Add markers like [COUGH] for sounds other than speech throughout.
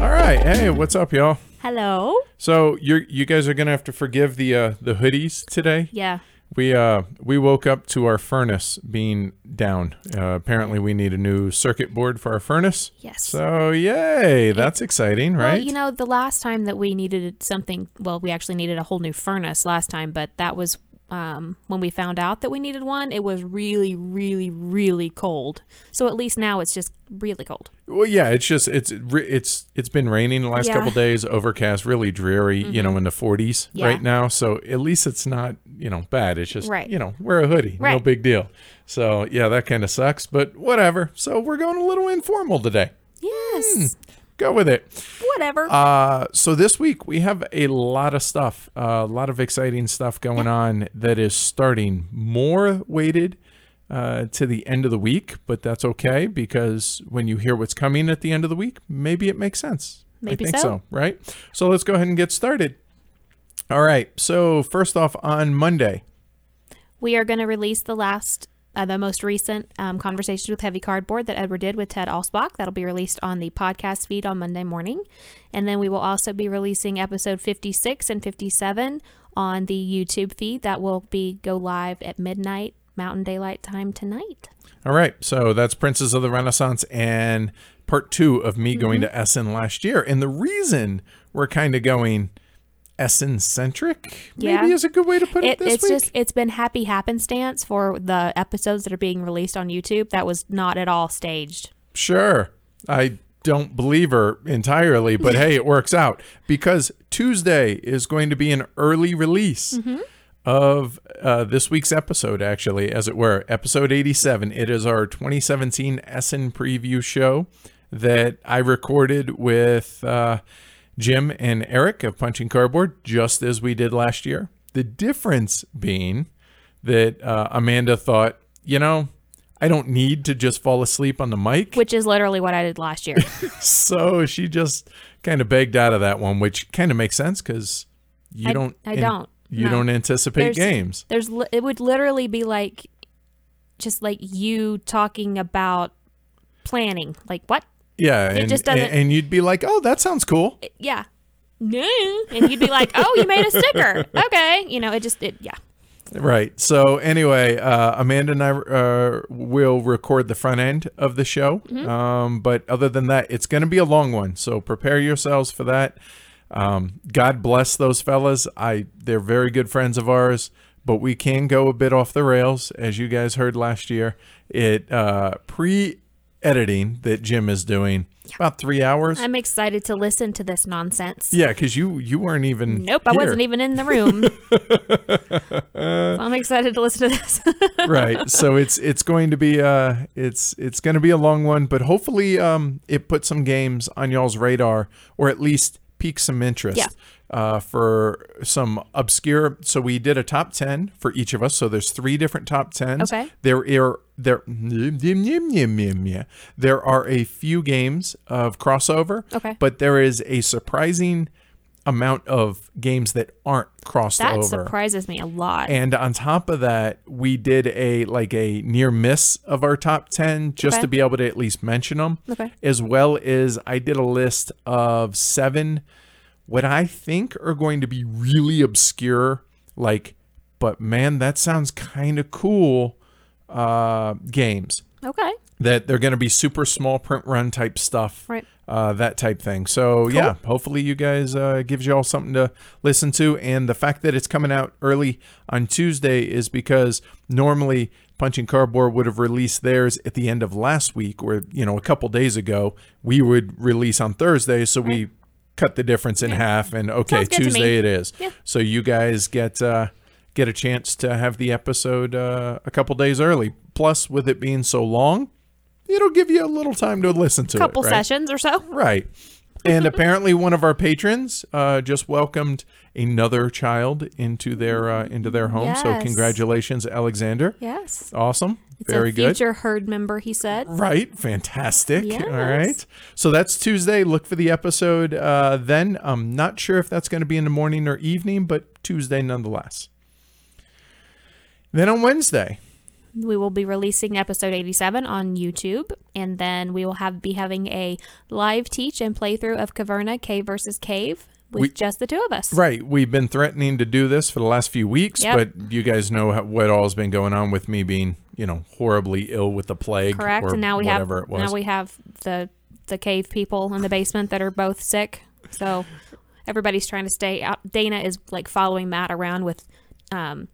All right. Hey, what's up, y'all? Hello. So you you guys are gonna have to forgive the uh, the hoodies today. Yeah. We uh we woke up to our furnace being down. Uh, apparently, we need a new circuit board for our furnace. Yes. So yay, that's exciting, Well, right? you know, the last time that we needed something, well, we actually needed a whole new furnace last time, but that was um, when we found out that we needed one. It was really, really, really cold. So at least now it's just really cold. Well, yeah, it's just it's it's it's been raining the last Yeah. Mm-hmm. couple days, overcast, really dreary, you know, in the 40s Yeah. right now. So at least it's not you know bad. It's just Right. you know wear a hoodie, no big deal. So yeah, that kind of sucks, but whatever. So we're going a little informal today. Yes. Go with it. Whatever. Uh, so this week we have a lot of stuff, a lot of exciting stuff going on that is starting more weighted uh, to the end of the week, but that's okay because when you hear what's coming at the end of the week, maybe it makes sense. Maybe I think so. so, right? So let's go ahead and get started. All right. So first off, on Monday, we are going to release the last, uh, the most recent um, conversations with Heavy Cardboard that Edward did with Ted Alspach. That'll be released on the podcast feed on Monday morning. And then we will also be releasing episode 56 and 57 on the YouTube feed. That will be go live at midnight Mountain Daylight Time tonight. All right. So that's Princes of the Renaissance and part two of me going Mm-hmm. to Essen last year. And the reason we're kind of going Essen centric, Yeah. maybe is a good way to put it, It, it's week. just it's been happy happenstance for the episodes that are being released on YouTube. That was not at all staged. Sure. I don't believe her entirely, but [LAUGHS] hey, it works out because Tuesday is going to be an early release of uh, this week's episode, actually, as it were, episode 87. It is our 2017 Essen preview show that I recorded with uh, Jim and Eric of Punching Cardboard, just as we did last year. The difference being that uh, Amanda thought, you know, I don't need to just fall asleep on the mic. Which is literally what I did last year. [LAUGHS] So she just kind of begged out of that one, which kind of makes sense because you I- don't. I don't. You No. don't anticipate There's- games. There's it would literally be like just like you talking about planning. Like what? Yeah, and, just doesn't- and you'd be like, "Oh, that sounds cool." Yeah. No. And you'd be like, "Oh, you made a sticker." Okay. You know, it just it yeah. Right. So anyway, uh, Amanda and I uh, will record the front end of the show. Mm-hmm. Um, but other than that, it's going to be a long one. So prepare yourselves for that. Um, God bless those fellas. I they're very good friends of ours, but we can go a bit off the rails, as you guys heard last year. It uh, pre editing that Jim is doing about three hours. I'm excited to listen to this nonsense. yeah, because you you weren't even Nope, I wasn't even in the room. [LAUGHS] So I'm excited to listen to this. [LAUGHS] right so it's it's going to be uh it's it's going to be a long one but hopefully um it puts some games on y'all's radar or at least piques some interest Yeah. Uh for some obscure so we did a top 10 for each of us so there's three different top 10s Okay. there are there there are a few games of crossover Okay. but there is a surprising amount of games that aren't crossed that over surprises me a lot. and on top of that, we did a like a near miss of our top 10 just Okay. to be able to at least mention them. Okay. As well as I did a list of seven what I think are going to be really obscure like but man, that sounds kind of cool uh games. Okay. that they're going to be super small print run type stuff Right. uh, that type thing. So yeah hopefully you guys uh, gives you all something to listen to. And the fact that it's coming out early on tuesday is because normally punching cardboard would have released theirs at the end of last week or you know a couple days ago. We would release on thursday so we cut the difference in half and okay Sounds good to me. tuesday it is Yeah. so you guys get uh get a chance to have the episode uh, a couple days early plus with it being so long it'll give you a little time to listen to a Couple it right? sessions or so. right and apparently one of our patrons uh, just welcomed another child into their uh, into their home so congratulations alexander Yes. awesome It's very a good future herd member, he said. Right, fantastic. Yes. All right, so that's Tuesday. Look for the episode uh, then. I'm not sure if that's going to be in the morning or evening, but Tuesday nonetheless. Then on Wednesday, we will be releasing episode 87 on YouTube, and then we will have be having a live teach and playthrough of Caverna Cave versus Cave with We- just the two of us. Right. We've been threatening to do this for the last few weeks, Yep. but you guys know how, what all's been going on with me being, you know, horribly ill with the plague. Correct. Or And now we have it was. now we have the the cave people in the basement that are both sick. So everybody's trying to stay out. Dana is like following Matt around with um,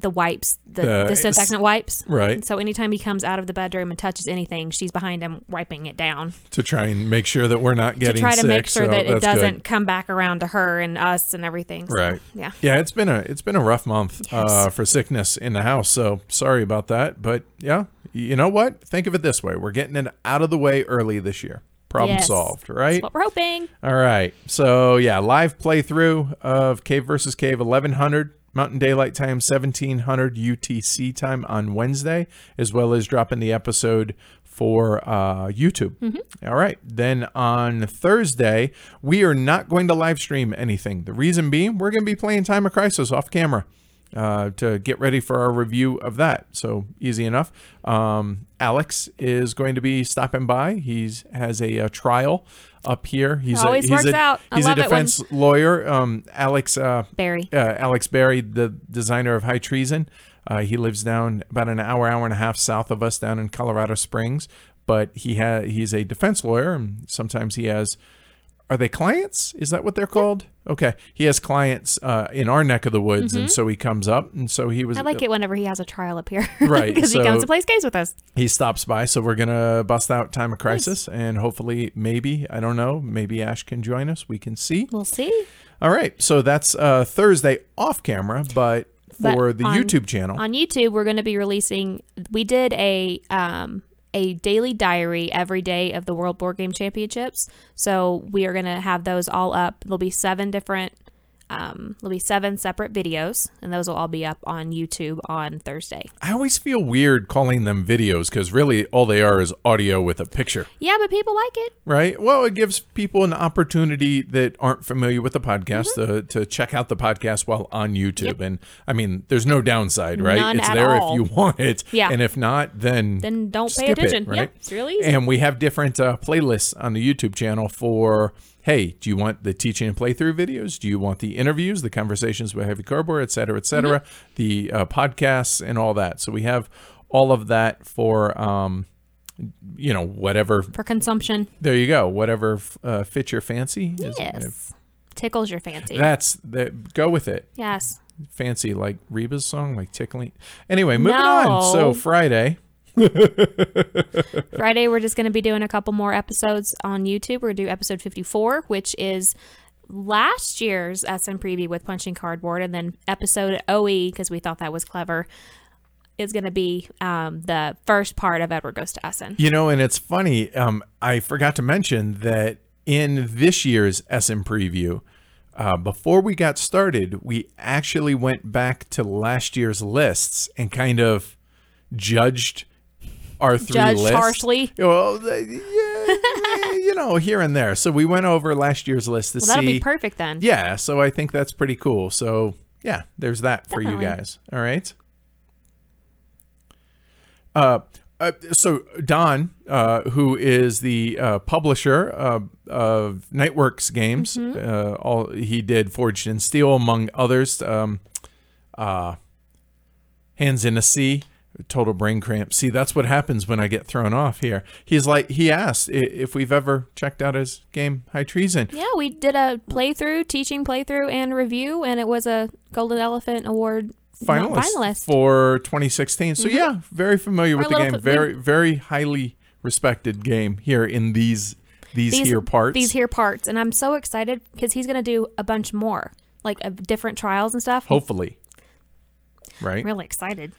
the wipes, the Uh, disinfectant wipes. right. So anytime he comes out of the bedroom and touches anything, she's behind him wiping it down To try and make sure that we're not getting to try to sick. make sure so that it doesn't come back around to her and us and everything. So, Right. Yeah. Yeah, it's been a it's been a rough month uh, for sickness in the house. So sorry about that, but yeah, you know what? Think of it this way: we're getting it out of the way early this year. Problem Yes. solved, right? That's what we're hoping. All right. So yeah, live playthrough of Cave versus Cave, eleven hundred Mountain Daylight Time, seventeen hundred UTC time on Wednesday, as well as dropping the episode for uh, YouTube. All right. Then on Thursday, we are not going to live stream anything. The reason being, we're going to be playing Time of Crisis off camera uh, to get ready for our review of that. So easy enough. Um, Alex is going to be stopping by. He's has a, uh trial up here. He's Always a, he's works a, out. I He's a love it defense lawyer. Um, Alex uh, Berry. uh, Alex Berry, the designer of High Treason. Uh, he lives down about an hour, hour and a half south of us, down in Colorado Springs. But he ha- he's a defense lawyer, and sometimes he has. Are they clients? Is that what they're called? Okay, he has clients uh, in our neck of the woods, and so he comes up, and so he was. Mm-hmm. I like it whenever he has a trial up here. [LAUGHS] Right, Because so- he comes to play games with us. he stops by, so we're gonna bust out Time of Crisis, and hopefully, maybe I don't know, maybe Ash can join us. We can see. We'll see. All right, so that's uh, Thursday off camera, but But for the on- YouTube channel, On YouTube, we're going to be releasing. We did a um, a daily diary every day of the World Board Game Championships. So we are going to have those all up. There'll be seven different. Um, there'll be seven separate videos, and those will all be up on YouTube on Thursday. I always feel weird calling them videos because really all they are is audio with a picture, Yeah, but people like it. right? Well, it gives people an opportunity that aren't familiar with the podcast Mm-hmm. to, to check out the podcast while on YouTube. And I mean, there's no downside, right? None it's there all. if you [LAUGHS] want it. Yeah. And if not, then Then don't pay skip it, attention. right? Yep, it's really easy. And we have different uh, playlists on the YouTube channel for hey, do you want the teaching and playthrough videos? Do you want the interviews, the conversations with Heavy Cardboard, et cetera, et cetera, Mm-hmm. the uh, podcasts, and all that? So we have all of that for, um, you know, whatever. For consumption, There you go. Whatever uh, fits your fancy. is- yes, tickles your fancy. That's the go with it. yes. Fancy like Reba's song, like tickling. Anyway, moving on. So Friday. [LAUGHS] Friday, we're just going to be doing a couple more episodes on YouTube. We're going to do episode 54, which is last year's Essen preview with Punching Cardboard. And then episode OE, because we thought that was clever, is going to be um, the first part of Edward Goes to Essen. You know, and it's funny. Um, I forgot to mention that in this year's Essen preview, uh, before we got started, we actually went back to last year's lists and kind of judged our three Judged lists. harshly. Well, yeah, [LAUGHS] you know, here and there. So we went over last year's list to Well, that'll see. be perfect then. Yeah, so I think that's pretty cool. So yeah, there's that for Definitely. you guys. All right. Uh, uh, so Don, uh, who is the uh, publisher uh, of Knight Works games, uh, all he did Forged in Steel, among others. Um, uh, Hands in a Sea, total brain cramp. See, that's what happens when I get thrown off here. He's like, he asked if we've ever checked out his game High Treason. Yeah, we did a playthrough, teaching playthrough, and review, and it was a Golden Elephant Award finalist, finalist. for 2016. So mm-hmm. yeah, very familiar with the game. fi- Very very highly respected game here in these these, these here parts. These here parts, and I'm so excited because he's gonna do a bunch more, like of different trials and stuff. hopefully. Right? I'm really excited.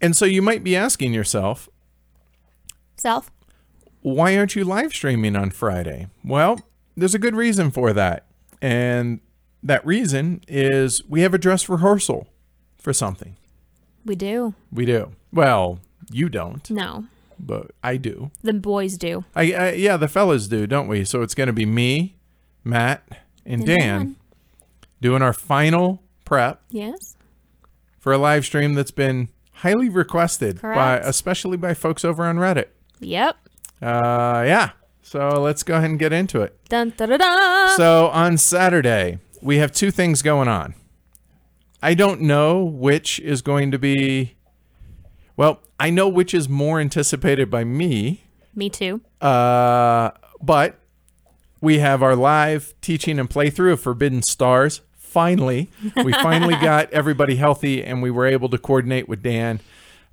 And so you might be asking yourself, Self. why aren't you live streaming on Friday? Well, there's a good reason for that. And that reason is we have a dress rehearsal for something. We do. We do. Well, you don't, No, but I do. the boys do. I, I yeah, the fellas do, don't we? So it's going to be me, Matt, and, And Dan, Dan. doing our final prep Yes. for a live stream that's been highly requested by especially by folks over on Reddit. Yep. Uh, yeah. So let's go ahead and get into it. Dun, da, da, da. So on Saturday, we have two things going on. I don't know which is going to be. Well, I know which is more anticipated by me, Me too. uh, but we have our live teaching and playthrough of Forbidden Stars. Finally, we finally [LAUGHS] got everybody healthy, and we were able to coordinate with Dan.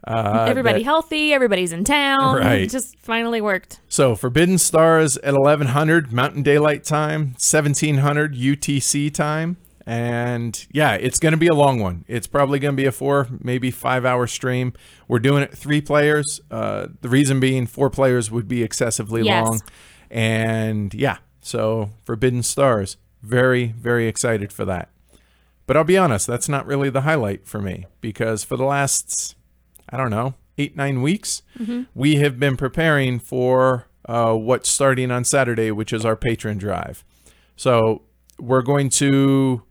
Uh, Everybody that- healthy. Everybody's in town. Right. It just finally worked. So Forbidden Stars at 1100 Mountain Daylight Time, 1700 UTC time. And yeah, it's going to be a long one. It's probably going to be a four, maybe five hour stream. We're doing it three players. Uh, the reason being four players would be excessively Yes. long. And yeah, so Forbidden Stars, very, very excited for that. But I'll be honest, that's not really the highlight for me because for the last, I don't know, eight, nine weeks, we have been preparing for uh, what's starting on Saturday, which is our patron drive. So we're going to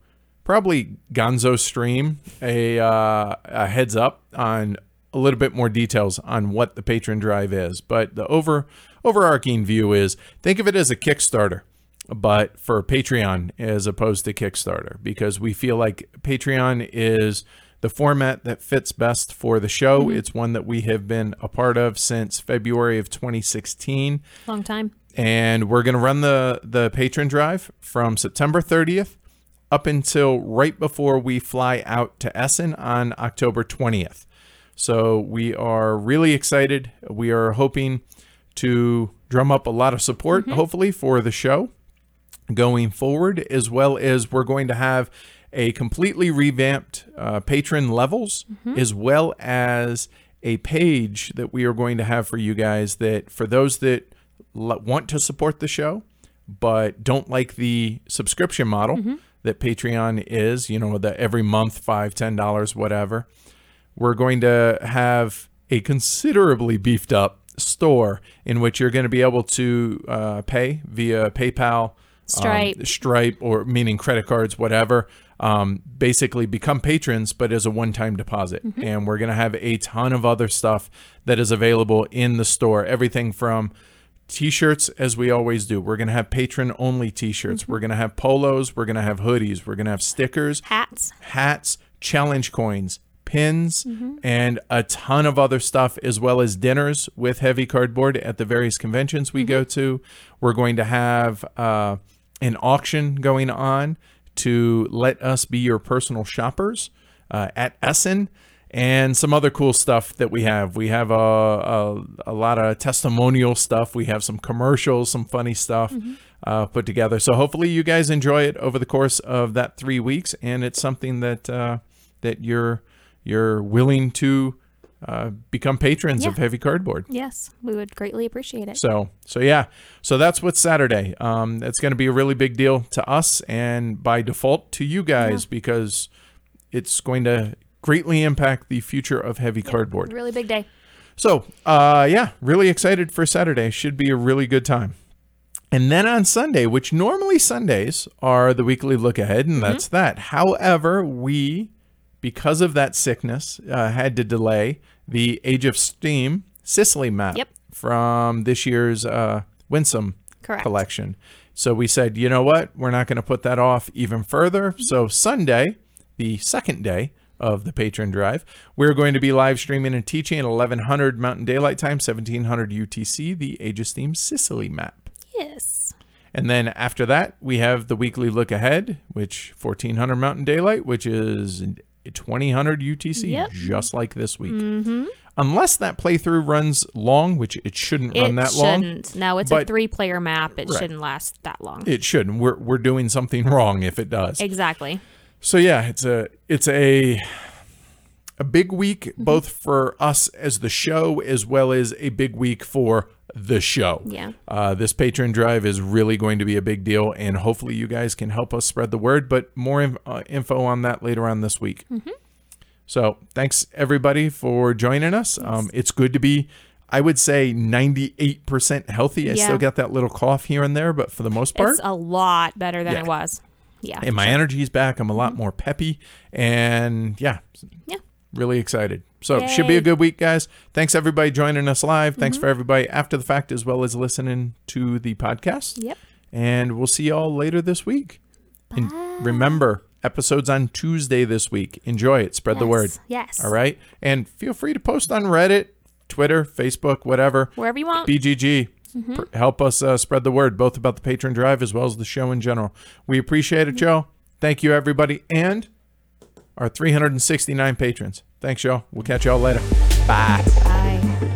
probably Gonzo stream a, uh, a heads up on a little bit more details on what the patron drive is. But the over overarching view is think of it as a Kickstarter, but for Patreon as opposed to Kickstarter, because we feel like Patreon is the format that fits best for the show. Mm-hmm. It's one that we have been a part of since February of 2016 Long time. and we're going to run the the patron drive from September 30th up until right before we fly out to Essen on October 20th. So we are really excited. We are hoping to drum up a lot of support, mm-hmm. hopefully, for the show going forward, as well as we're going to have a completely revamped uh, patron levels, as well as a page that we are going to have for you guys that for those that l- want to support the show but don't like the subscription model that patreon is you know the every month five ten dollars whatever we're going to have a considerably beefed up store in which you're going to be able to uh, pay via PayPal, Stripe. um, Stripe, or meaning credit cards, whatever. Um, basically, become patrons, but as a one-time deposit. And we're going to have a ton of other stuff that is available in the store. Everything from t-shirts as we always do we're going to have patron only t-shirts we're going to have polos we're going to have hoodies we're going to have stickers Hats. hats, challenge coins, pins, and a ton of other stuff, as well as dinners with heavy cardboard at the various conventions we go to. We're going to have uh, an auction going on to let us be your personal shoppers uh, at Essen. And some other cool stuff that we have. We have a, a, a lot of testimonial stuff. We have some commercials, some funny stuff uh, put together. So hopefully you guys enjoy it over the course of that three weeks, and it's something that uh, that you're you're willing to uh, become patrons of Heavy Cardboard. Yes, we would greatly appreciate it. So so yeah, so that's what's Saturday. Um, it's going to be a really big deal to us, and by default to you guys because it's going to greatly impact the future of Heavy Cardboard. Really big day. So, uh, yeah, really excited for Saturday. Should be a really good time. And then on Sunday, which normally Sundays are the weekly look ahead, and that's that. However, we, because of that sickness, uh, had to delay the Age of Steam Sicily map Yep. from this year's uh, Winsome Correct. collection. So we said, you know what? We're not going to put that off even further. So Sunday, the second day of the patron drive, we're going to be live streaming and teaching at 1100 Mountain Daylight Time, 1700 UTC, the Age of Steam Sicily map. Yes. And then after that, we have the weekly look ahead, which 1400 Mountain Daylight, which is 2000 UTC, Yep. just like this week. Unless that playthrough runs long, which it shouldn't run that long. shouldn't. No, it's a three-player map. It Right. shouldn't last that long. It shouldn't. We're we're doing something [LAUGHS] wrong if it does. exactly. So yeah, it's a it's a a big week Mm-hmm. both for us as the show as well as a big week for the show. Yeah. Uh, this patron drive is really going to be a big deal, and hopefully you guys can help us spread the word. But more inf- uh, info on that later on this week. Mm-hmm. So thanks everybody for joining us. Um, it's good to be. I would say 98% healthy. I Yeah. still got that little cough here and there, but for the most part, It's a lot better than Yeah. it was. Yeah. and my energy's back. I'm a lot more peppy, and yeah, Yeah. Really excited. So it should be a good week, guys. Thanks everybody joining us live. Thanks for mm-hmm. everybody after the fact as well as listening to the podcast. Yep. And we'll see y'all later this week. And remember, episodes on Tuesday this week. Enjoy it. Spread the word. Yes. All right. And feel free to post on Reddit, Twitter, Facebook, whatever. Wherever you want. BGG. Mm-hmm. Pr- Help us uh, spread the word, both about the patron drive as well as the show in general. We appreciate it, mm-hmm. Joe. Thank you, everybody. And our 369 patrons. Thanks, y'all. We'll catch y'all later. Bye. Bye.